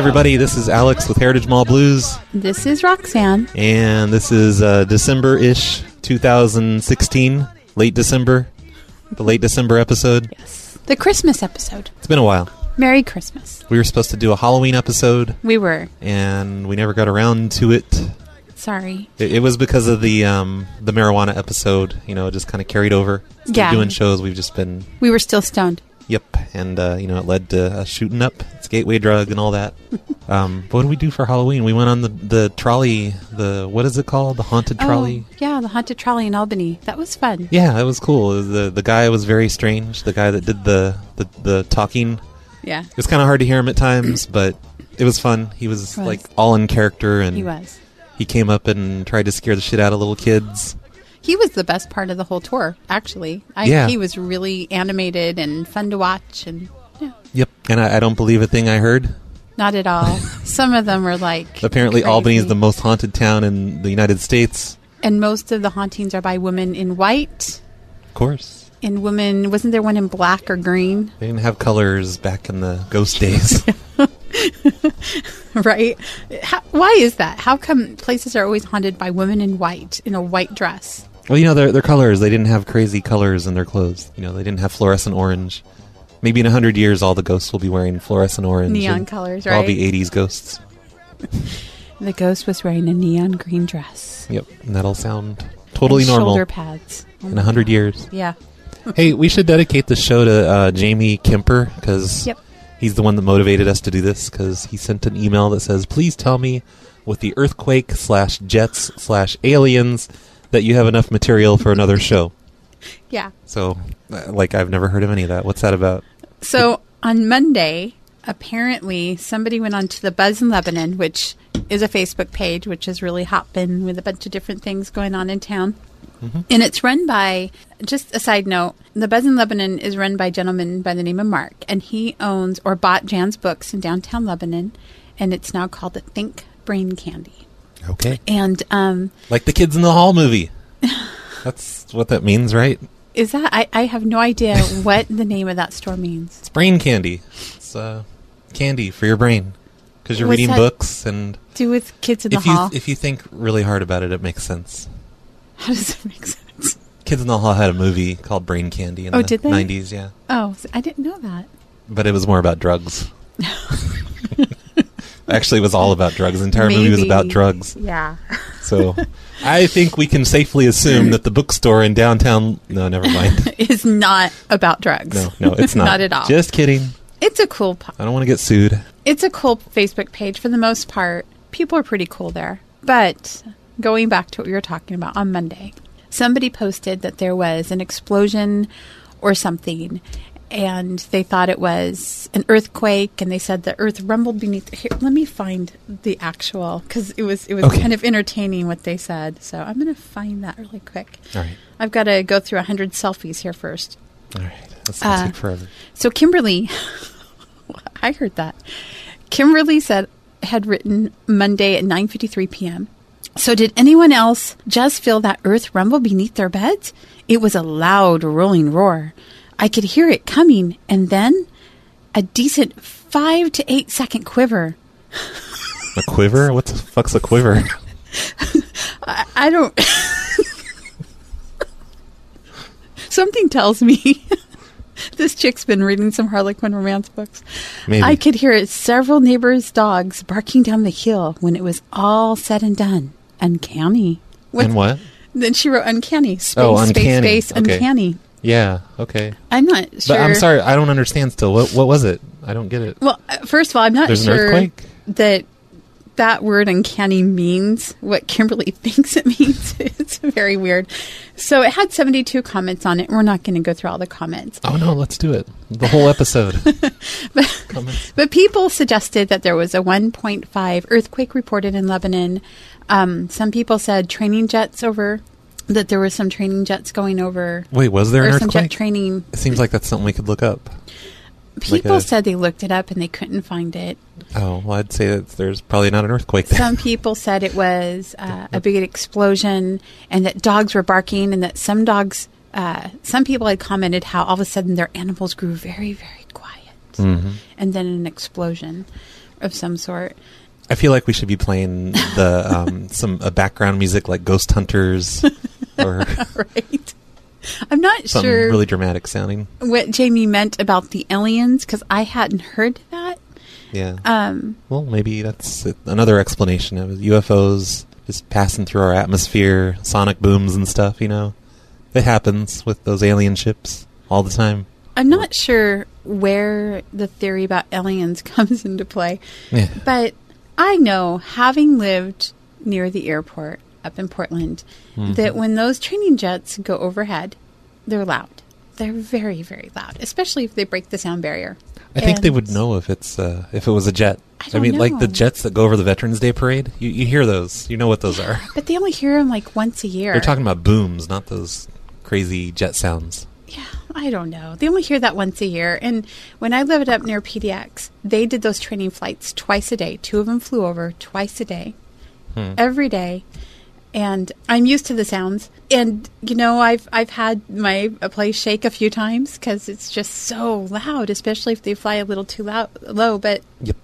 everybody, this is Alex with Heritage Mall Blues, This is Roxanne. and this is uh, December ish 2016, late December, the late December episode. Yes. The Christmas episode. It's been a while. Merry Christmas. We were supposed to do a Halloween episode, We were. and we never got around to it. Sorry. It, it was because of the um, the marijuana episode. You know, it just kind of carried over. Of Yeah. doing shows, we've just been We were still stoned. Yep, and uh, you know it led to a shooting up. It's gateway drug and all that. um, what did we do for Halloween? We went on the the trolley. The what is it called? The haunted trolley. Oh, yeah, the haunted trolley in Albany. That was fun. Yeah, that was cool. The the guy was very strange. The guy that did the the, the talking. Yeah. It was kind of hard to hear him at times, but it was fun. He was, Was. like all in character, and He was. he came up and tried to scare the shit out of little kids. He was the best part of the whole tour, actually. I, Yeah. He was really animated and fun to watch, and yeah, Yep, and I, I don't believe a thing I heard. not at all. Some of them were like. Apparently, crazy. Albany is the most haunted town in the United States. And most of the hauntings are by women in white. Of course. And women, wasn't there one in black or green? They didn't have colors back in the ghost days. right? How, why is that? How come places are always haunted by women in white in a white dress? Well, you know, their, their colors, they didn't have crazy colors in their clothes. You know, they didn't have fluorescent orange. Maybe in a hundred years, all the ghosts will be wearing fluorescent orange. Neon colors, they'll all right? be 80s ghosts. The ghost was wearing a neon green dress. Yep. And that'll sound totally and normal Shoulder pads. in a hundred years. Yeah. hey, we should dedicate the show to uh, Jamie Kemper because Yep. he's the one that motivated us to do this because he sent an email that says, please tell me with the earthquake slash jets slash aliens that you have enough material for another show. Yeah. So, uh, like, I've never heard of any of that. What's that about? So on Monday, apparently somebody went onto the Buzz in Lebanon, which is a Facebook page, which is really hopping with a bunch of different things going on in town. And it's run by, just a side note, the Buzz in Lebanon is run by a gentleman by the name of Mark, and he owns or bought Jan's Books in downtown Lebanon, and it's now called the Think Brain Candy. Okay. And um, Like the Kids in the Hall movie. That's what that means, right? is that, I, I have no idea what the name of that store means. It's brain candy. It's uh, candy for your brain because you're What's reading that books, and Do with kids in the if you hall? if you think really hard about it, it makes sense. How does it make sense? Kids in the Hall had a movie called Brain Candy in Oh, the did they? 90s, yeah. Oh, I didn't know that. But it was more about drugs. Actually, it was all about drugs. The entire movie was about drugs. Yeah. So I think we can safely assume that the bookstore in downtown. No, never mind. is not about drugs. No, no, it's not. not at all. Just kidding. it's a cool po- I don't want to get sued. it's a cool Facebook page for the most part. People are pretty cool there. But going back to what we were talking about on Monday, somebody posted that there was an explosion or something and they thought it was an earthquake and they said the earth rumbled beneath here let me find the actual because it was it was Okay. kind of entertaining what they said so i'm going to find that really quick All right. i've got to go through 100 selfies here first All right. That's going to Uh, take forever. So Kimberly, I heard that. Kimberly said had written Monday at 9:53 p.m. So did anyone else just feel that earth rumble beneath their beds? It was a loud rolling roar. I could hear it coming and then a decent 5 to 8 second quiver. A quiver? What the fuck's a quiver? I, I don't Something tells me this chick's been reading some Harlequin romance books. Maybe. I could hear several neighbors' dogs barking down the hill when it was all said and done. Uncanny. and what? Then she wrote uncanny. Space, Oh, space, uncanny. space, Okay. uncanny. Yeah. Okay. I'm not sure. But I'm sorry, I don't understand. Still, what what was it? I don't get it. Well, uh, first of all, I'm not There's sure that that word uncanny means what Kimberly thinks it means. it's very weird. So it had 72 comments on it. We're not going to go through all the comments. Oh no, let's do it. The whole episode. Comments. But people suggested that there was a 1.5 earthquake reported in Lebanon. Um, some people said training jets over that there were some training jets going over, Wait, was there or an some jet training. It seems like that's something we could look up. People a- said they looked it up and they couldn't find it. Oh, well, I'd say that there's probably not an earthquake there. Some people said it was uh, a big explosion and that dogs were barking and that some dogs, uh, some people had commented how all of a sudden their animals grew very, very quiet. Mhm. And then an explosion of some sort. I feel like we should be playing the um, some uh, background music like Ghost Hunters or right? I'm not sure really dramatic sounding. what Jamie meant about the aliens because I hadn't heard that. Yeah. Um, well, maybe that's another explanation of. UFOs just passing through our atmosphere, sonic booms and stuff. You know, it happens with those alien ships all the time. I'm not sure where the theory about aliens comes into play, Yeah. but I know, having lived near the airport up in Portland, Mm-hmm. that when those training jets go overhead, they're loud. They're very, very loud, especially if they break the sound barrier. I think they would know if it's uh, if it was a jet. I don't mean, like the jets that go over the Veterans Day parade. You, you hear those. You know what those are. But they only hear them like once a year. They're talking about booms, not those crazy jet sounds. Yeah, I don't know. They only hear that once a year. And when I lived up near PDX, they did those training flights twice a day. Two of them flew over twice a day, Hmm. every day. And I'm used to the sounds. And you know, I've I've had my place shake a few times because it's just so loud, especially if they fly a little too loud, low. But Yep.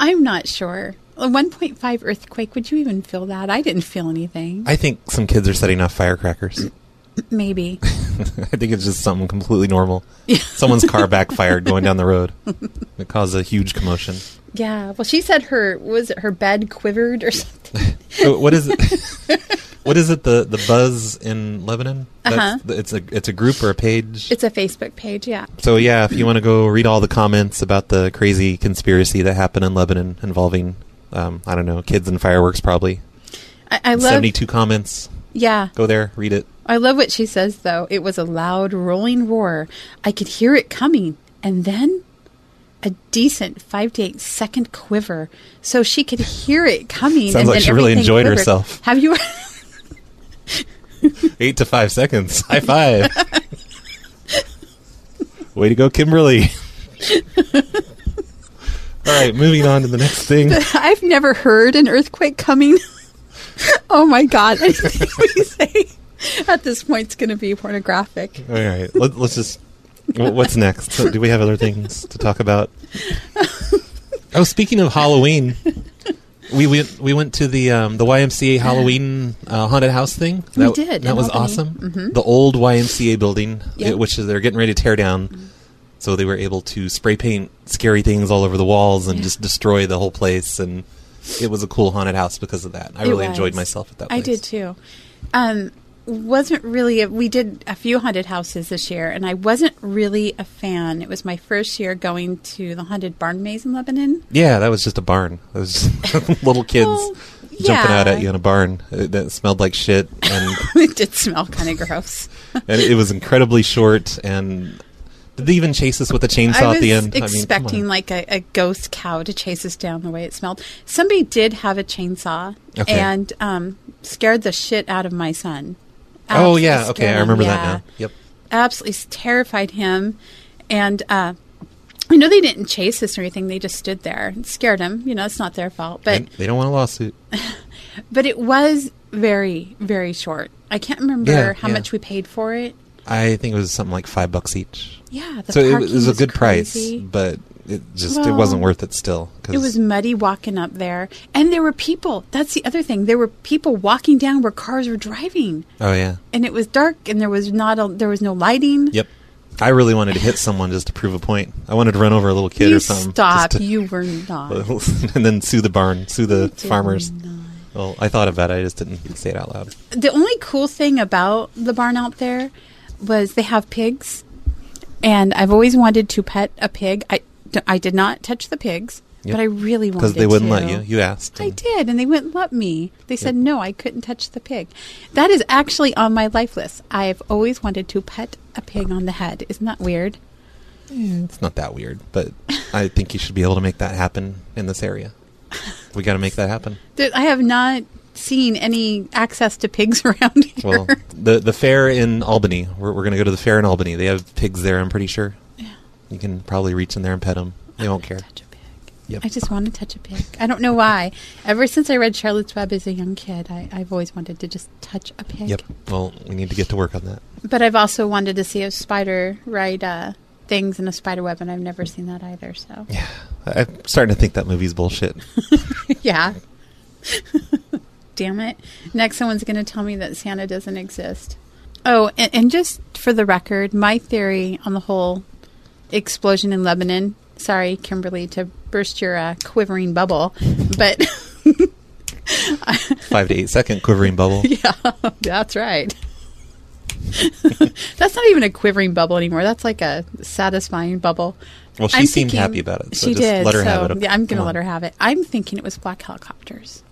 I'm not sure. A 1.5 earthquake. Would you even feel that? I didn't feel anything. I think some kids are setting off firecrackers. Maybe. I think it's just something completely normal. Someone's car backfired going down the road. It caused a huge commotion. Yeah. Well, she said her was it her bed quivered or something. So what is it? what is it? The the buzz in Lebanon? Uh-huh. it's a it's a group or a page. It's a Facebook page, yeah. so yeah, if you want to go read all the comments about the crazy conspiracy that happened in Lebanon involving, um, I don't know, kids and fireworks, probably I, I love. seventy two comments. Yeah, Go there, read it. I love what she says though. It was a loud, rolling roar. I could hear it coming, and then a decent five to eight second quiver, so she could hear it coming. Sounds and like then she really enjoyed quivered. herself. Have you? Eight to five seconds. High five. Way to go, Kimberly. All right, moving on to the next thing. I've never heard an earthquake coming. oh my god! Anything we say at this point is going to be pornographic. All right, let, let's just. Wh- What's next? So, do we have other things to talk about? Oh, speaking of Halloween, we went we went to the um, the YMCA Halloween uh, haunted house thing. We did, That was Albany. awesome. Mhm. The old YMCA building, Yeah. it- which is they're getting ready to tear down. So they were able to spray paint scary things all over the walls and Yeah. just destroy the whole place. And it was a cool haunted house because of that. I It really enjoyed myself at that. Place. I did too. Um, wasn't really. A, we did a few haunted houses this year, and I wasn't really a fan. It was my first year going to the haunted barn maze in Lebanon. Yeah, that was just a barn. It was little kids Well, jumping out at you in a barn uh, that smelled like shit, and it did smell kind of gross. and it was incredibly short. And did they even chase us with a chainsaw at the end? expecting I mean, like a, a ghost cow to chase us down the way it smelled. Somebody did have a chainsaw Okay. and um, scared the shit out of my son. Oh yeah, okay, I remember yeah. that now. Yep. absolutely terrified him. And uh, I know they didn't chase us or anything; they just stood there and scared him. You know, it's not their fault. But They- they don't want a lawsuit. but it was very very short. I can't remember Yeah, how yeah. much we paid for it. I think it was something like five bucks each. Yeah, so it, parking was a good crazy. price, but it just it wasn't worth it still. It was muddy walking up there, and there were people. That's the other thing. There were people walking down where cars were driving, Oh yeah. and it was dark, and there was not a, there was no lighting. Yep. I really wanted to hit someone just to prove a point. I wanted to run over a little kid you or something. stop. to- You were not. and then sue the barn, sue the You farmers. not. Well, I thought about it. I just didn't say it out loud. The only cool thing about the barn out there was they have pigs, and I've always wanted to pet a pig. I, I did not touch the pigs, Yep. but I really wanted to. Because they wouldn't to. let you. You asked. I did, and they wouldn't let me. They said Yep. no, I couldn't touch the pig. That is actually on my life list. I've always wanted to pet a pig on the head. Isn't that weird? Yeah, it's not that weird, but I think you should be able to make that happen in this area. We got to make that happen. I have not seen any access to pigs around here. Well, the the fair in Albany. We're, we're going to go to the fair in Albany. They have pigs there. I'm pretty sure. You can probably reach in there and pet them. They won't care. touch a pig. Yep. I just want to touch a pig. I don't know why. Ever since I read Charlotte's Web as a young kid, I, I've always wanted to just touch a pig. Yep. Well, we need to get to work on that. But I've also wanted to see a spider ride uh, things in a spider web, and I've never seen that either. So Yeah. I- I'm starting to think that movie's bullshit. yeah. Damn it! Next, someone's going to tell me that Santa doesn't exist. Oh, and, and just for the record, my theory on the whole explosion in Lebanon. Sorry, Kimberly, to burst your uh, quivering bubble, but Five to eight second quivering bubble. yeah, that's right. that's not even a quivering bubble anymore. That's like a satisfying bubble. Well, she I'm seemed thinking- happy about it. So she just did. let her so, have it. Yeah, I'm going to let her have it. I'm thinking it was black helicopters.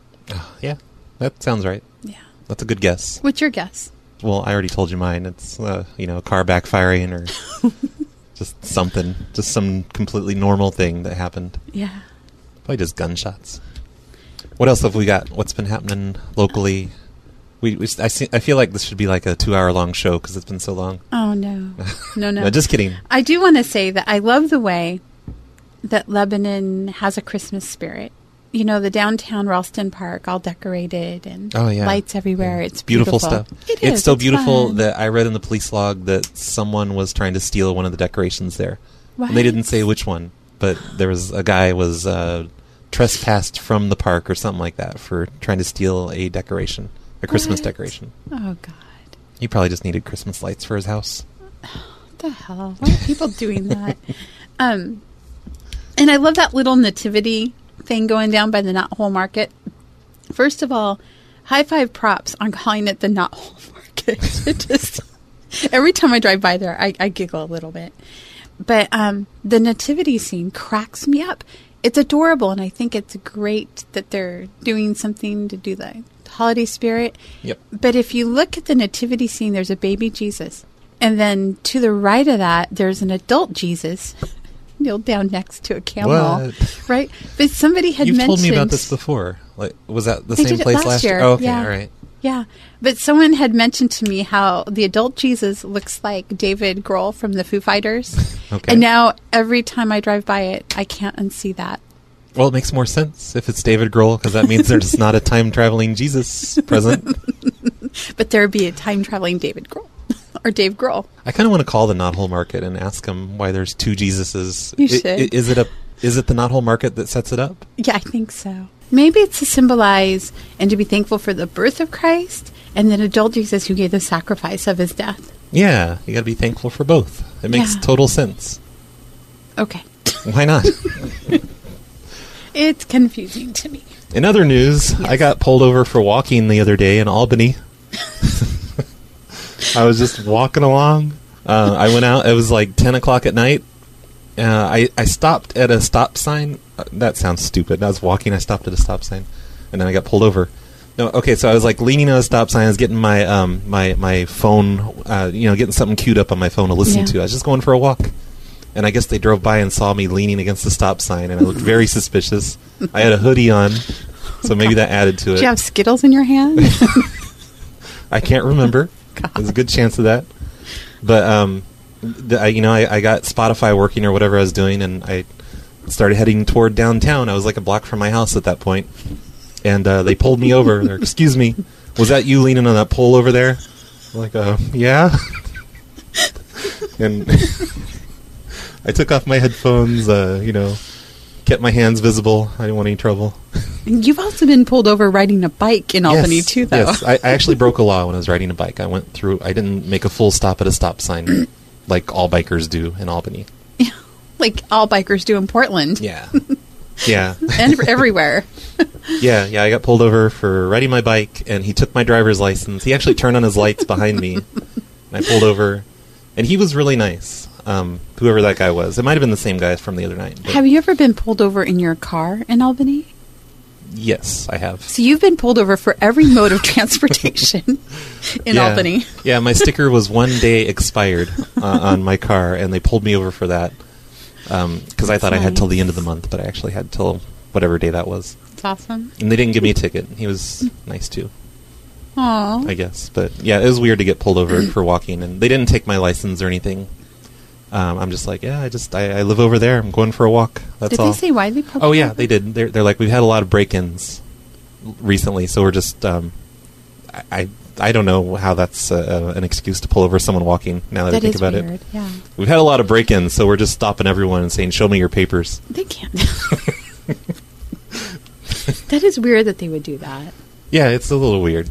Yeah, that sounds right. Yeah. That's a good guess. What's your guess? Well, I already told you mine. It's uh, you know, a car backfiring or just something, just some completely normal thing that happened. Yeah. Probably just gunshots. What else have we got? What's been happening locally? We, we I, see, I feel like this should be like a two-hour-long show because it's been so long. Oh no, no, no. No, just kidding. I do want to say that I love the way that Lebanon has a Christmas spirit. You know, the downtown Ralston Park, all decorated and Oh yeah, lights everywhere. Yeah. It's beautiful, stuff. It it's is, so beautiful fun. that I read in the police log that someone was trying to steal one of the decorations there. And they didn't say which one, but there was a guy was uh, trespassed from the park or something like that for trying to steal a decoration, a Christmas What? decoration. Oh God, He probably just needed Christmas lights for his house. what the hell? Why are people doing that? Um, and I love that little nativity thing going down by the Knot Hole Market. First of all, high five props on calling it the Knot Hole Market. it just every time I drive by there, I, I giggle a little bit. But um, the nativity scene cracks me up. It's adorable, and I think it's great that they're doing something to do the holiday spirit. Yep. But if you look at the nativity scene, there's a baby Jesus. And then to the right of that, there's an adult Jesus kneeled down next to a camel. What? Right? But somebody had You've mentioned. told me about this before. Like, was that the same place last last year, Oh, okay, yeah. all right. Yeah. But someone had mentioned to me how the adult Jesus looks like David Grohl from the Foo Fighters. Okay. And now every time I drive by it, I can't unsee that. Well, it makes more sense if it's David Grohl because that means there's not a time traveling Jesus present. But there would be a time traveling David Grohl or Dave Grohl. I kind of want to call the Knothole Market and ask him why there's two Jesuses. You should. i- is it a is it the Knothole Market that sets it up? Yeah, I think so. Maybe it's to symbolize and to be thankful for the birth of Christ and then adult Jesus who gave the sacrifice of his death. Yeah, you got to be thankful for both. It makes Yeah. total sense. Okay. Why not? It's confusing to me. In other news, I got pulled over for walking the other day in Albany. I was just walking along. Uh, I went out. It was like ten o'clock at night. Uh, I I stopped at a stop sign. Uh, that sounds stupid. I was walking. I stopped at a stop sign, and then I got pulled over. No, okay. So I was like leaning on a stop sign. I was getting my um my my phone, uh, you know, getting something queued up on my phone to listen Yeah. to. I was just going for a walk, and I guess they drove by and saw me leaning against the stop sign, and I looked very suspicious. I had a hoodie on, so maybe that added to it. Do you have Skittles in your hand? I can't remember. There's a good chance of that. But um, th- I, you know, I, I got Spotify working or whatever I was doing, and I started heading toward downtown. I was like a block from my house at that point, and uh, they pulled me over. They're, Excuse me, was that you leaning on that pole over there? I'm like, uh, yeah. and I took off my headphones. Uh, you know, kept my hands visible. I didn't want any trouble. You've also been pulled over riding a bike in Albany Yes, too, though. Yes, I, I actually broke a law when I was riding a bike. I went through. I didn't make a full stop at a stop sign, like all bikers do in Albany. Yeah, like all bikers do in Portland Yeah, yeah, and everywhere. yeah, yeah. I got pulled over for riding my bike, and he took my driver's license. He actually turned on his lights behind me, and I pulled over, and he was really nice. Um, whoever that guy was, it might have been the same guy from the other night. Have you ever been pulled over in your car in Albany? yes, I have. So you've been pulled over for every mode of transportation in yeah. Albany. Yeah, my sticker was one day expired uh, on my car, and they pulled me over for that because I thought I had till the end of the month, but I actually had till whatever day that was. That's awesome. And they didn't give me a ticket. He was nice too, Aw. I guess. But yeah, it was weird to get pulled over for walking, and they didn't take my license or anything. Um, I'm just like, yeah, I just I, I live over there. I'm going for a walk. That's Did all. they say why they pulled Oh yeah, over? they did. They're, they're like we've had a lot of break-ins recently, so we're just um, I, I I don't know how that's uh, an excuse to pull over someone walking. Now that, I think about weird. it, Yeah. we've had a lot of break-ins, so we're just stopping everyone and saying, "Show me your papers." They can't. that is weird that they would do that. Yeah, it's a little weird.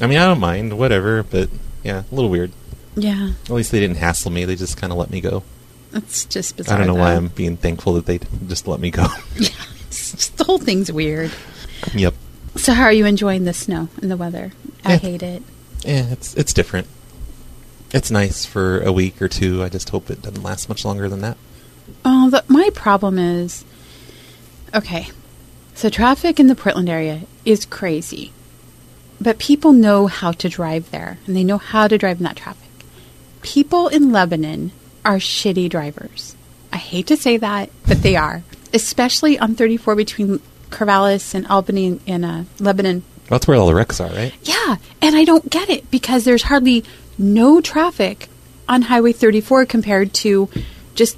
I mean, I don't mind, whatever, but yeah, a little weird. Yeah. At least they didn't hassle me; they just kind of let me go. That's just bizarre. I don't know why. I'm being thankful that they just let me go. It's just the whole thing's weird. yep. So, how are you enjoying the snow and the weather? I Yeah. hate it. Yeah, it's it's different. It's nice for a week or two. I just hope it doesn't last much longer than that. Oh, the, my problem is okay. So, traffic in the Portland area is crazy, but people know how to drive there and they know how to drive in that traffic. People in Lebanon are shitty drivers. I hate to say that, but they are, especially on 34 between Corvallis and Albany and, uh, Lebanon. That's where all the wrecks are, right? Yeah, and I don't get it because there's hardly no traffic on Highway 34 compared to just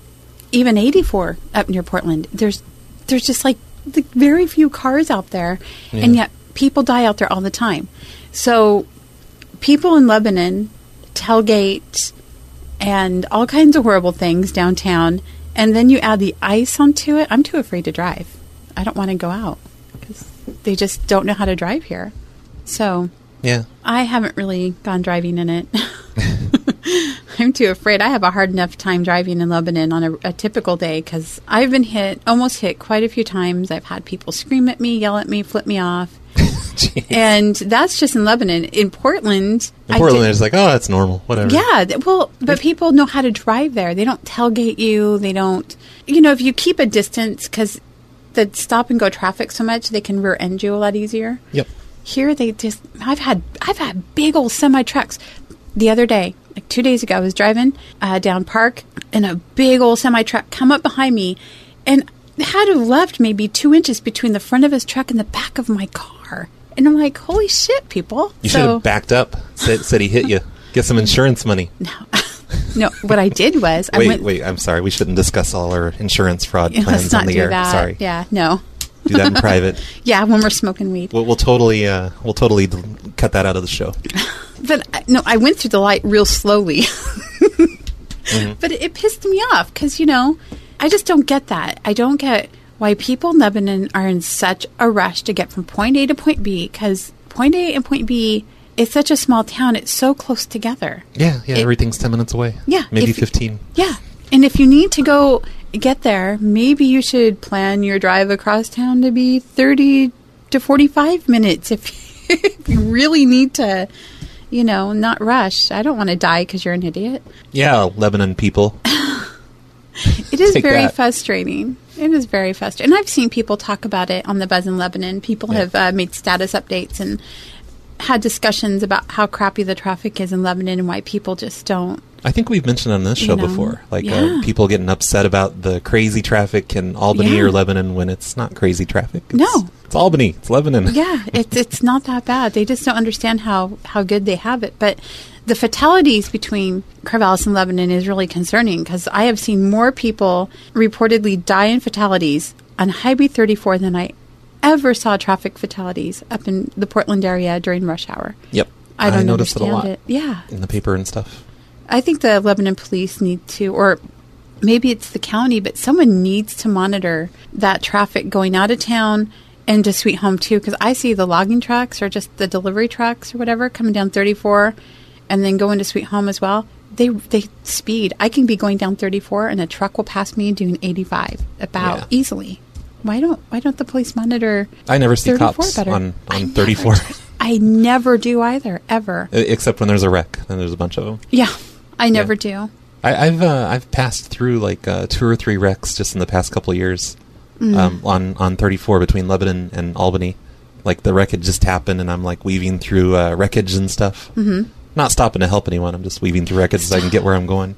even 84 up near Portland. There's there's just like, like very few cars out there, and yet people die out there all the time. So people in Lebanon tailgate and all kinds of horrible things downtown, and then you add the ice onto it. I'm too afraid to drive. I don't want to go out because they just don't know how to drive here. So Yeah. I haven't really gone driving in it. I'm too afraid. I have a hard enough time driving in Lebanon on a, a typical day because I've been hit, almost hit quite a few times. I've had people scream at me, yell at me, flip me off. and that's just in Lebanon. In Portland, In Portland, it's like, oh, that's normal. Whatever. yeah, th- well, but people know how to drive there. They don't tailgate you. They don't, you know, if you keep a distance because the stop and go traffic so much, they can rear end you a lot easier. Yep. Here they just I've had I've had big old semi trucks. The other day, like two days ago, I was driving uh, down Park and a big old semi truck come up behind me and had to have left maybe two inches between the front of his truck and the back of my car. And I'm like, holy shit, people. You should have backed up. Said, said he hit you. Get some insurance money. No, No, what I did was I Wait, went. wait. I'm sorry. We shouldn't discuss all our insurance fraud plans let's not on the do air. that. Sorry. Yeah, no. Do that in private. Yeah, when we're smoking weed. We'll, we'll totally, uh, we'll totally d- cut that out of the show. But uh, no, I went through the light real slowly. Mm-hmm. But it, it pissed me off because you know I just don't get that. I don't get why people in Lebanon are in such a rush to get from point A to point B because point A and point B is such a small town. It's so close together. Yeah, yeah. It- everything's ten minutes away. Yeah, maybe if- fifteen. Yeah, and if you need to go get there, maybe you should plan your drive across town to be thirty to forty-five minutes if, if you really need to. You know, not rush. I don't want to die because you're an idiot. Yeah, Lebanon people. It is Take very that. frustrating. It is very frustrating. And I've seen people talk about it on the Buzz in Lebanon. People Yeah. have uh, made status updates and had discussions about how crappy the traffic is in Lebanon and why people just don't. I think we've mentioned on this show know, before, like yeah. uh, people getting upset about the crazy traffic in Albany Yeah. or Lebanon when it's not crazy traffic. It's, No. it's Albany. It's Lebanon. Yeah, it's it's not that bad. They just don't understand how how good they have it. But the fatalities between Corvallis and Lebanon is really concerning because I have seen more people reportedly die in fatalities on Highway 34 than I ever saw traffic fatalities up in the Portland area during rush hour. Yep. I don't noticed it a lot it. Yeah, in the paper and stuff. I think the Lebanon police need to, or maybe it's the county, but someone needs to monitor that traffic going out of town and to Sweet Home too, because I see the logging trucks or just the delivery trucks or whatever coming down 34 and then go into Sweet Home as well. They they speed. I can be going down 34 and a truck will pass me doing 85 about Yeah. easily. Why don't why don't the police monitor? I never see 34 cops better? on on never 34, do. I never do either, ever. Except when there's a wreck. and there's a bunch of them. Yeah, I never do. I, I've uh, I've passed through like uh, two or three wrecks just in the past couple of years Mm. um, on on 34 between Lebanon and Albany. Like the wreckage just happened, and I'm like weaving through uh, wreckage and stuff. Mm-hmm. Not stopping to help anyone. I'm just weaving through records so I can get where I'm going.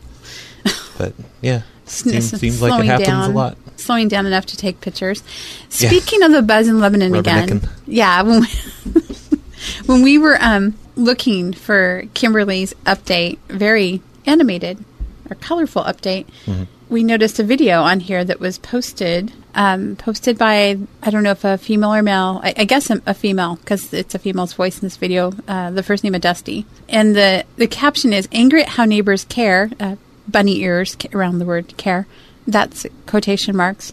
But yeah, seems, seems like it happens down. a lot. slowing down enough to take pictures. Speaking of the buzz in Lebanon again, yeah, when we, when we were um, looking for Kimberly's update, very animated or colorful update, we noticed a video on here that was posted, um, posted by I don't know if a female or male. I, I guess a, a female because it's a female's voice in this video. Uh, the first name of Dusty, and the the caption is "Angry at how neighbors care." Uh, bunny ears around the word care. That's quotation marks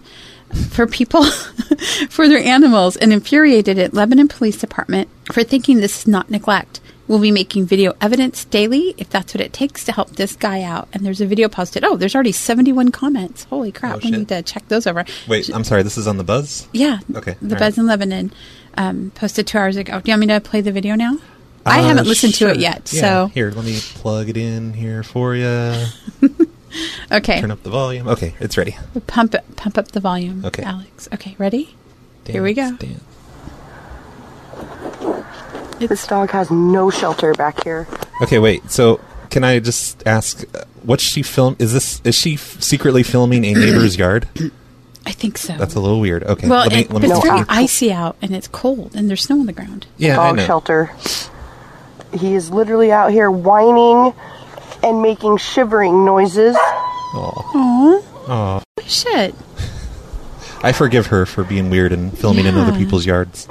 for people for their animals and infuriated at Lebanon Police Department for thinking this is not neglect. We'll be making video evidence daily if that's what it takes to help this guy out. And there's a video posted. Oh, there's already 71 comments. Holy crap. Oh, we need to check those over. Wait, I'm sorry. This is on the buzz. Yeah. Okay, The Buzz right. in Lebanon um, posted two hours ago. Do you want me to play the video now? I Uh, haven't listened to it yet. Yeah. So, here, let me plug it in here for you. okay. Turn up the volume. Okay, it's ready. Pump it, pump up the volume, Okay. Alex. Okay, ready? Here we go. dance. This dog has no shelter back here. Okay, wait. So, can I just ask, uh, what's she film? Is this is she f- secretly filming a neighbor's yard? I think so. That's a little weird. Okay, well, let me it, let me. it's No, very icy out and it's cold and there's snow on the ground. yeah, I Dog know. shelter. He is literally out here whining and making shivering noises. Aw. Aw. Oh, shit. I forgive her for being weird and filming in other Yeah. people's yards.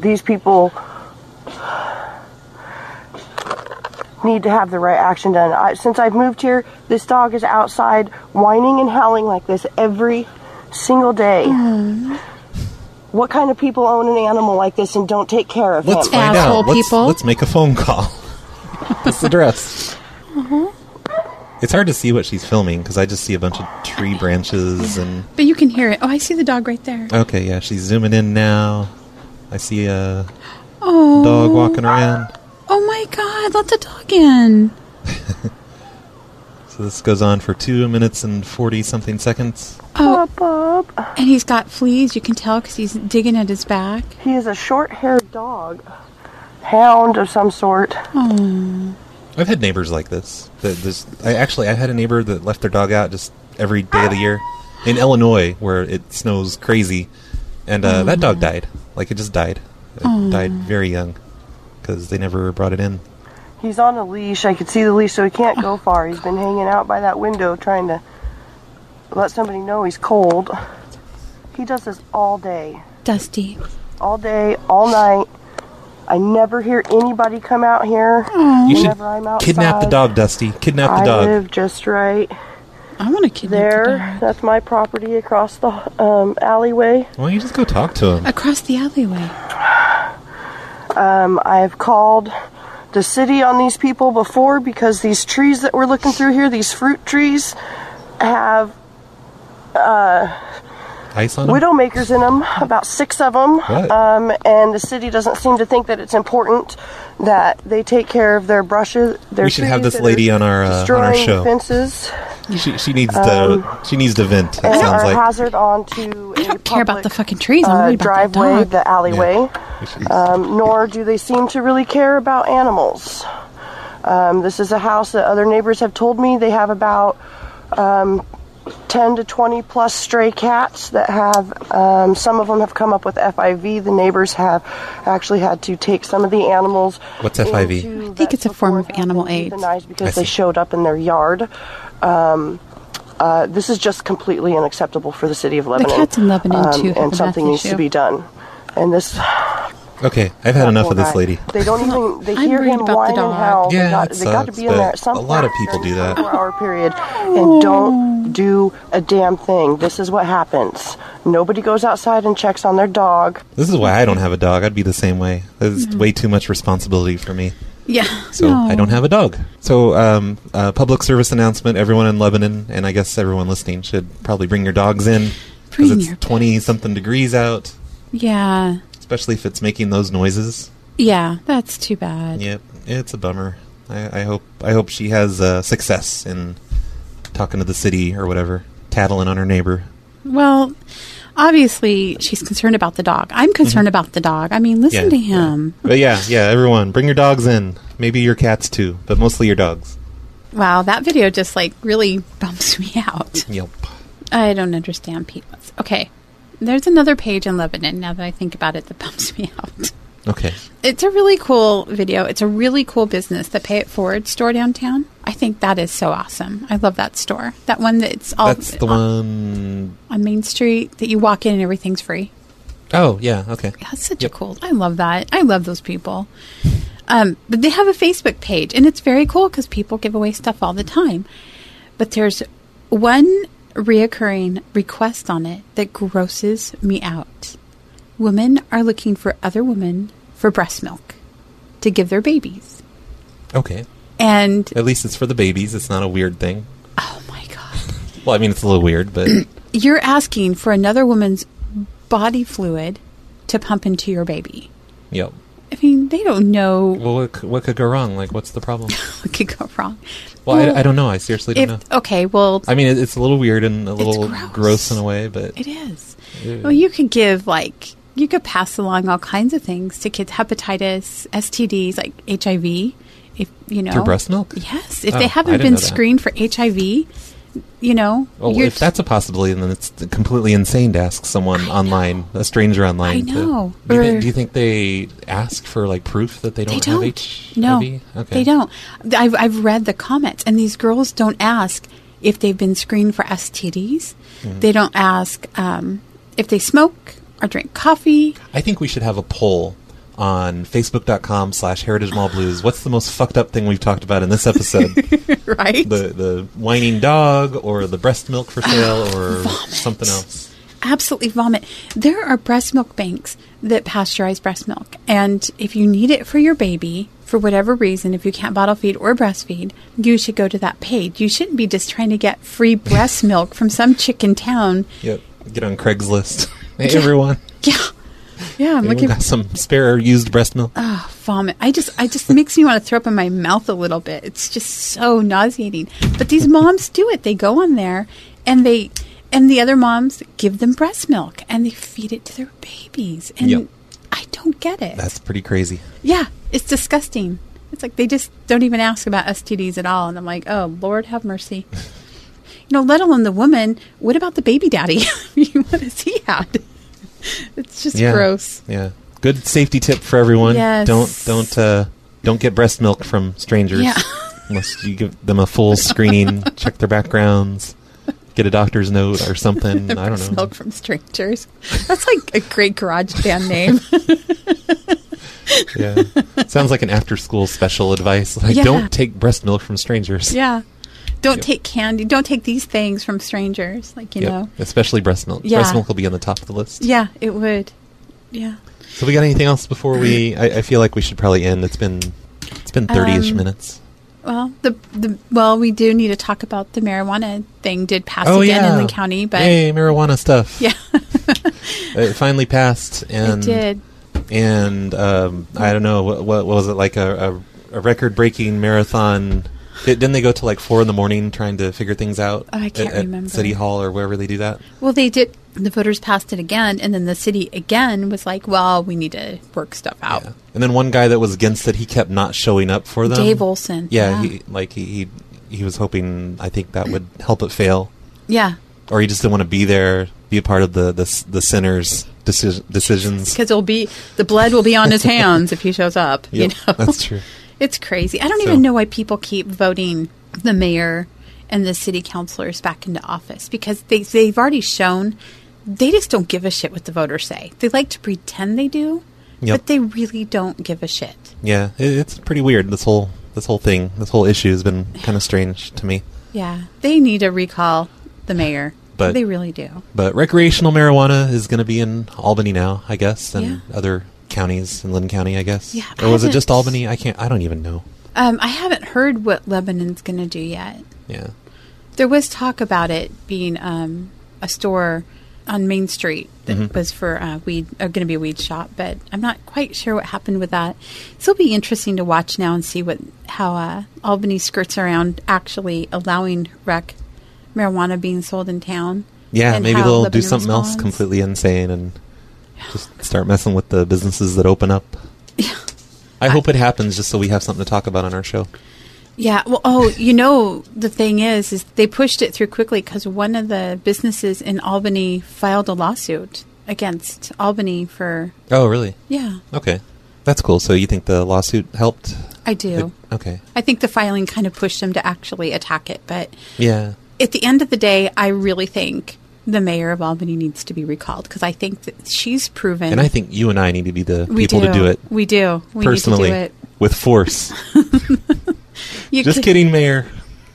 These people need to have the right action done. I, since I've moved here, this dog is outside whining and howling like this every single day. What kind of people own an animal like this and don't take care of it? Let's him? find out. Let's, people. let's make a phone call. What's the address? Uh-huh. It's hard to see what she's filming because I just see a bunch of tree branches and. But you can hear it. Oh, I see the dog right there. Okay, yeah, she's zooming in now. I see a Oh. dog walking around. Oh my god, let the dog in. So this goes on for two minutes and forty something seconds. Oh, Bub, Bub. and he's got fleas. You can tell because he's digging at his back. He is a short-haired dog, hound of some sort. I've had neighbors like this. That this, I actually I had a neighbor that left their dog out just every day of the year in Illinois where it snows crazy, and uh, that dog died. Like it just died. It died very young because they never brought it in. He's on a leash. I could see the leash, so he can't go far. He's been hanging out by that window trying to let somebody know he's cold. He does this all day. Dusty. All day, all night. I never hear anybody come out here. You should Whenever I'm outside. kidnap the dog, Dusty. Kidnap the I dog. live just right I want to kidnap the there. dog. That's my property across the um, alleyway. Why don't you just go talk to him? Across the alleyway. Um, I have called the city on these people before because these trees that we're looking through here, these fruit trees, have Ice on him? widowmakers in them, about six of them. What? Um, and the city doesn't seem to think that it's important that they take care of their brushes. Their We should have this lady on our, uh, on our destroying show. Fences She, she needs to. she needs to vent. It and sounds are like. hazard onto I a don't care about the fucking trees. I'm uh, worried about that driveway, dog. the alleyway. We should- um, nor do they seem to really care about animals. Um, this is a house that other neighbors have told me they have about um, 10 to 20 plus stray cats that have, um, some of them have come up with FIV. The neighbors have actually had to take some of the animals. What's FIV? I think it's a form of animal them AIDS. because they showed up in their yard. Um, uh, this is just completely unacceptable for the city of Lebanon. cats in Lebanon, um, too, have and something needs issue. to be done. And this Okay, I've had enough of this lady. They don't even. They I'm hear worried him about the whine and howl. Yeah, they got, it they got to be in there at some a lot of people do the that. 24-hour period and don't do a damn thing. This is what happens. Nobody goes outside and checks on their dog. This is why I don't have a dog. I'd be the same way. It's Mm-hmm. way too much responsibility for me. Yeah. So no. I don't have a dog. So, um, uh, public service announcement: everyone in Lebanon, and I guess everyone listening, should probably bring your dogs in because it's twenty something degrees out, Yeah. especially if it's making those noises. Yeah. That's too bad. Yep, it's a bummer. I, I hope I hope she has uh, success in talking to the city or whatever, tattling on her neighbor. Well, obviously she's concerned about the dog. I'm concerned mm-hmm. about the dog. I mean, listen Yeah, to him. But yeah, yeah, everyone, bring your dogs in. Maybe your cats too, but mostly your dogs. Wow, that video just like really bumps me out. Yep. I don't understand people. Okay, there's another page in Lebanon. Now that I think about it, that bumps me out. Okay. It's a really cool video. It's a really cool business, the Pay It Forward store downtown. I think that is so awesome. I love that store. That one that's all That's the on, one on Main Street that you walk in and everything's free. oh yeah, okay. That's such Yep. a cool. I love that. I love those people. Um, but they have a Facebook page, and it's very cool because people give away stuff all the time. But there's one reoccurring request on it that grosses me out. Women are looking for other women for breast milk to give their babies, Okay. and At least it's for the babies. It's not a weird thing. oh my god, Well, I mean, it's a little weird, but you're asking for another woman's body fluid to pump into your baby. yep. I mean, they don't know Well, what, what could go wrong? Like, what's the problem? what could go wrong. Well, I, I don't know. I seriously don't if know. okay, well, I mean, it, it's a little weird and a little gross. gross. in a way, but it is. Ew. Well, you could give like you could pass along all kinds of things to kids: hepatitis, STDs, like HIV. If you know through breast milk. Yes, if Oh, they haven't been screened for HIV, you know, Well, if that's a possibility, then it's completely insane to ask someone online, a stranger online. I to- know. do, you do you think they ask for like proof that they don't, they don't. have HIV? no, Okay. they don't. I've I've read the comments, and these girls don't ask if they've been screened for STDs. Mm-hmm. They don't ask um, if they smoke or drink coffee. I think we should have a poll on facebook.com slash heritage mall blues. What's the most fucked up thing we've talked about in this episode? right? the the whining dog or the breast milk for sale ah, or Vomit. something else? absolutely vomit. There are breast milk banks that pasteurize breast milk. And if you need it for your baby, for whatever reason, if you can't bottle feed or breastfeed, you should go to that page. You shouldn't be just trying to get free breast milk from some chick in town. Yep. Get on Craigslist. Hey everyone. Yeah. Yeah, I'm Anyone looking got some spare used breast milk? Oh, vomit. I just I just makes me want to throw up in my mouth a little bit. It's just so nauseating. But these moms do it. They go on there and they and the other moms give them breast milk and they feed it to their babies. And Yep. I don't get it. That's pretty crazy. yeah, it's disgusting. It's like they just don't even ask about STDs at all and I'm like, "Oh, Lord have mercy." you know, let alone the woman, what about the baby daddy? what has he had? It's just Yeah. gross. Yeah. Good safety tip for everyone. Yes. Don't don't uh don't get breast milk from strangers Yeah. unless you give them a full screening, check their backgrounds, get a doctor's note or something. I don't Breast know. Milk from strangers. That's like a great garage band name. Yeah. Sounds like an after school special advice. Like Yeah. don't take breast milk from strangers. yeah. Don't Yep. take candy. Don't take these things from strangers. Like, you Yep. know. Especially breast milk. Yeah. Breast milk will be on the top of the list. Yeah, it would. Yeah. So we got anything else before we I, I feel like we should probably end. It's been it's been thirty ish Um, minutes. Well, the the well, we do need to talk about the marijuana thing. Did pass Oh again yeah. in Linn County, but Hey, marijuana stuff. yeah, It finally passed and it did. and um, I don't know what, what was it like a, a, a record breaking marathon. Did, didn't they go to like four in the morning trying to figure things out? Oh, I can't at, at remember. City Hall or wherever they do that. Well, they did. The voters passed it again, and then the city again was like, "Well, we need to work stuff out." Yeah. And then one guy that was against it, he kept not showing up for them. Dave Olson. Yeah, Yeah. he like he, he he was hoping. I think that would help it fail, Yeah, or he just didn't want to be there, be a part of the the, the sinners' decisions. because it'll be the blood will be on his hands if he shows up. Yep, you know, that's true. It's crazy. I don't So- even know why people keep voting the mayor and the city councilors back into office because they they've already shown they just don't give a shit what the voters say. They like to pretend they do, Yep. but they really don't give a shit. Yeah, it, it's pretty weird. This whole this whole thing, this whole issue has been kind of strange to me. Yeah, they need to recall the mayor. But- they really do. But recreational marijuana is going to be in Albany now, I guess, and Yeah. other counties in Linn County, I guess. Yeah, or was it just Albany? I can't. I don't even know. Um, I haven't heard what Lebanon's going to do yet. Yeah. There was talk about it being um, a store on Main Street that Mhm. was for uh, weed, uh, going to be a weed shop, but I'm not quite sure what happened with that. So it'll be interesting to watch now and see what how uh, Albany skirts around actually allowing rec marijuana being sold in town. Yeah, maybe they'll do Lebanon something else completely insane and just start messing with the businesses that open up. Yeah. I hope it happens just so we have something to talk about on our show. Yeah. Well, oh, you know, the thing is, is they pushed it through quickly because one of the businesses in Albany filed a lawsuit against Albany for. Oh, really? Yeah, Okay. That's cool. So you think the lawsuit helped? I do. Okay. I think the filing kind of pushed them to actually attack it, but Yeah. at the end of the day, I really think the mayor of Albany needs to be recalled because I think that she's proven. And I think you and I need to be the people do. to do it We do. We personally need to do it. with force. Just could- kidding, Mayor.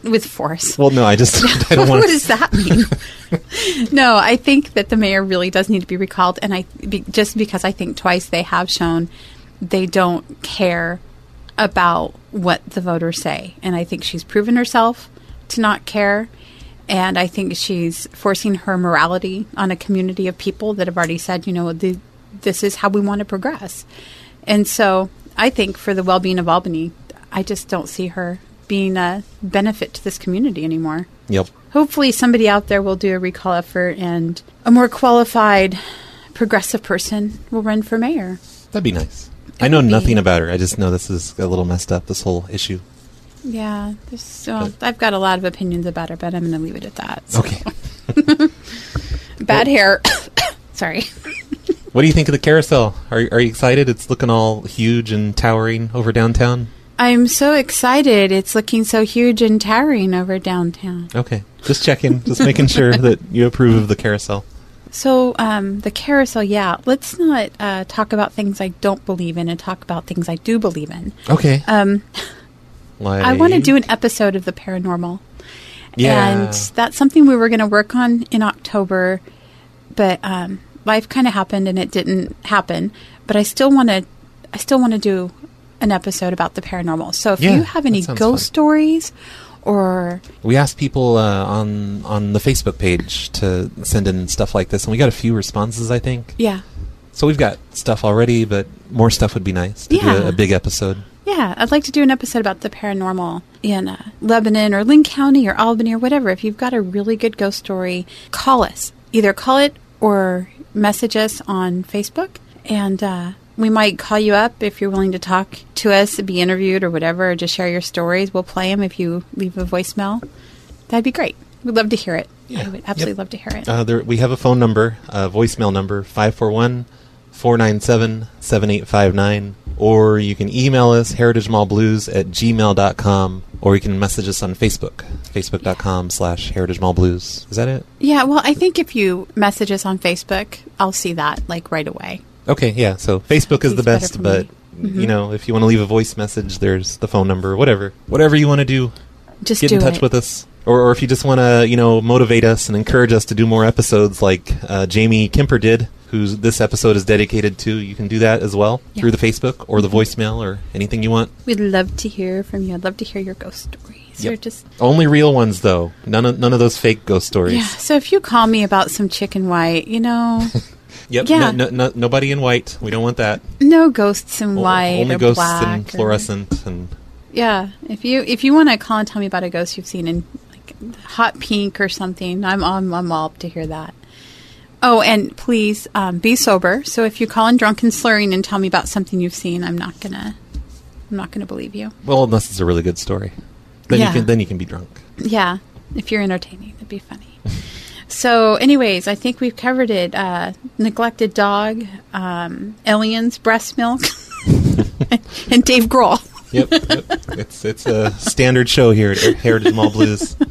With force. Well, no, I just I don't want what does that mean? no, I think that the mayor really does need to be recalled, and I be, just because I think twice they have shown they don't care about what the voters say, and I think she's proven herself to not care, and I think she's forcing her morality on a community of people that have already said, you know, the, this is how we want to progress, and so I think for the well-being of Albany, I just don't see her being a benefit to this community anymore Yep. hopefully somebody out there will do a recall effort and a more qualified progressive person will run for mayor That'd be nice. I know nothing about her. I just know this is a little messed up. This whole issue. Yeah there's, well, i've got a lot of opinions about her but i'm going to leave it at that So, Okay. bad hair sorry What do you think of the carousel? Are are you excited? It's looking all huge and towering over downtown. i'm so excited it's looking so huge and towering over downtown Okay. Just checking. just making sure that you approve of the carousel. so um, the carousel yeah let's not uh, talk about things i don't believe in and talk about things i do believe in Okay. um, like, I want to do an episode of the paranormal. Yeah. And that's something we were going to work on in October, but um, life kind of happened and it didn't happen. But I still want to, I still want to do an episode about the paranormal. So if Yeah, you have any ghost fun. stories, or We asked people uh, on on the Facebook page to send in stuff like this, and we got a few responses. I think yeah, so. We've got stuff already, but more stuff would be nice to do a, a big episode. Yeah, I'd like to do an episode about the paranormal in uh, Lebanon or Linn County or Albany or whatever. If you've got a really good ghost story, call us. Either call it or message us on Facebook, and uh, we might call you up if you're willing to talk to us, be interviewed or whatever, or just share your stories. We'll play them if you leave a voicemail. That'd be great. We'd love to hear it. I would absolutely Yep. love to hear it. Uh, there, we have a phone number, a voicemail number, 541 497 7859. Or you can email us, heritagemallblues at gmail.com. Or you can message us on Facebook, facebook.com slash heritagemallblues. Is that it? yeah, well, I think if you message us on Facebook, I'll see that like right away. Okay, yeah. So Facebook is the best, but. Mm-hmm. you know, if you want to leave a voice message, there's the phone number, whatever. Whatever you want to do, Just get in touch it. with us. Or, or if you just want to, you know, motivate us and encourage us to do more episodes like uh, Jamie Kemper did, who this episode is dedicated to, you can do that as well Yeah. through the Facebook or the Mm-hmm. voicemail or anything you want. We'd love to hear from you. I'd love to hear your ghost stories. Yep. Just Only real ones, though. None of none of those fake ghost stories. yeah. So if you call me about some chicken white, you know, Yep. Yeah. No, no, no, nobody in white. We don't want that. no ghosts in O- white Only ghosts black. or- fluorescent and Yeah, if you if you want to call and tell me about a ghost you've seen in like hot pink or something, I'm I'm, I'm all up to hear that. Oh, and please um, be sober. So if you call in drunk and slurring and tell me about something you've seen, I'm not gonna I'm not gonna believe you. well, unless it's a really good story, then Yeah. you can then you can be drunk. Yeah, if you're entertaining, that'd be funny. so, anyways, I think we've covered it. Uh, neglected dog, um, aliens, breast milk, and Dave Grohl. yep, yep. It's it's a standard show here at Heritage Mall Blues.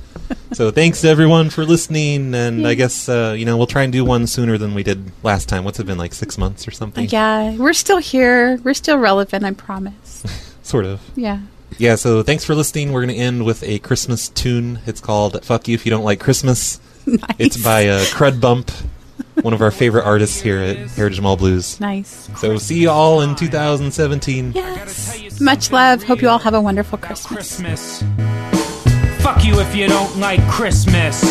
So thanks everyone for listening, and I guess uh, you know we'll try and do one sooner than we did last time. What's it been like six months or something? Yeah, we're still here. We're still relevant. I promise. Sort of. Yeah. Yeah. So thanks for listening. We're going to end with a Christmas tune. It's called "Fuck You If You Don't Like Christmas." Nice. It's by uh, Crud Bump, one of our favorite artists here at Heritage Mall Blues. Nice. So see you all in 2017. Yes. Much love. Hope you all have a wonderful Christmas. Christmas. Fuck you if you don't like Christmas.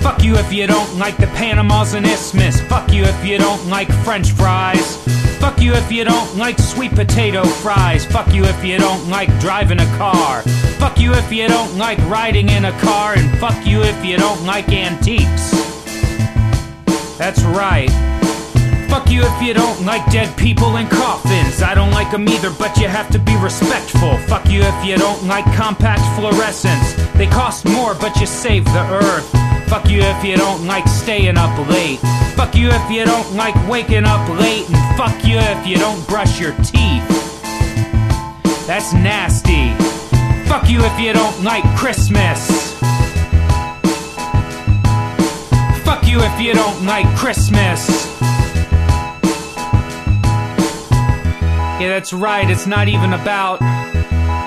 Fuck you if you don't like the Panamas and Isthmus. Fuck you if you don't like French fries. Fuck you if you don't like sweet potato fries. Fuck you if you don't like driving a car. Fuck you if you don't like riding in a car. And fuck you if you don't like antiques. That's right. Fuck you if you don't like dead people in coffins. I don't like them either, but you have to be respectful. Fuck you if you don't like compact fluorescents. They cost more, but you save the earth. Fuck you if you don't like staying up late. Fuck you if you don't like waking up late. And fuck you if you don't brush your teeth. That's nasty. Fuck you if you don't like Christmas. Fuck you if you don't like Christmas. Yeah, that's right. It's not even about.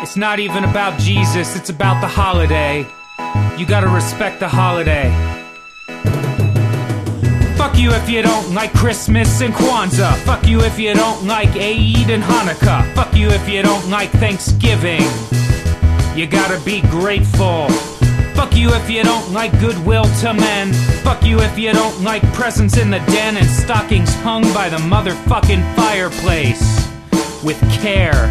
It's not even about Jesus. It's about the holiday. You gotta respect the holiday. Fuck you if you don't like Christmas and Kwanzaa. Fuck you if you don't like Eid and Hanukkah. Fuck you if you don't like Thanksgiving. You gotta be grateful. Fuck you if you don't like goodwill to men. Fuck you if you don't like presents in the den and stockings hung by the motherfucking fireplace. With care.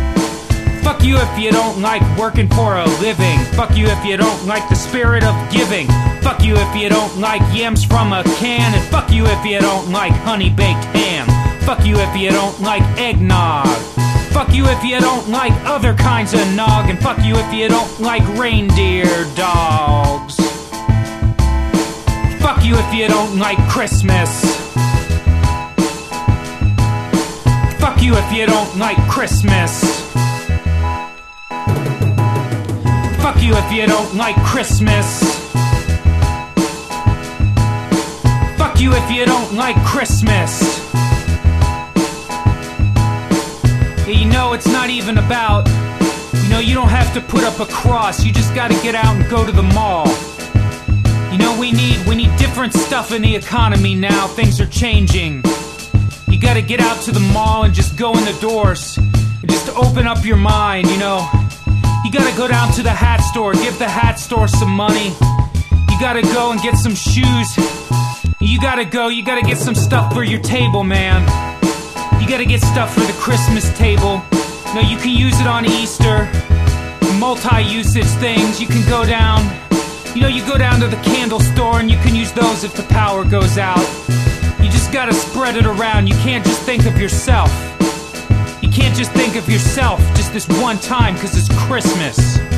Fuck you if you don't like working for a living. Fuck you if you don't like the spirit of giving. Fuck you if you don't like yams from a can. And fuck you if you don't like honey baked ham. Fuck you if you don't like eggnog. Fuck you if you don't like other kinds of nog. And fuck you if you don't like reindeer dogs. Fuck you if you don't like Christmas. Fuck you if you don't like Christmas. Fuck you if you don't like Christmas. Fuck you if you don't like Christmas. You know, it's not even about. You know, you don't have to put up a cross. You just gotta get out and go to the mall. You know, we need we need different stuff in the economy now. Things are changing. You gotta get out to the mall and just go in the doors. Just open up your mind, you know. You gotta go down to the hat store, give the hat store some money. You gotta go and get some shoes. You gotta go, you gotta get some stuff for your table, man. You gotta get stuff for the Christmas table. No, you can use it on Easter. Multi usage things. You can go down. You know, you go down to the candle store and you can use those if the power goes out. Just gotta spread it around. You can't just think of yourself. You can't just think of yourself just this one time because it's Christmas.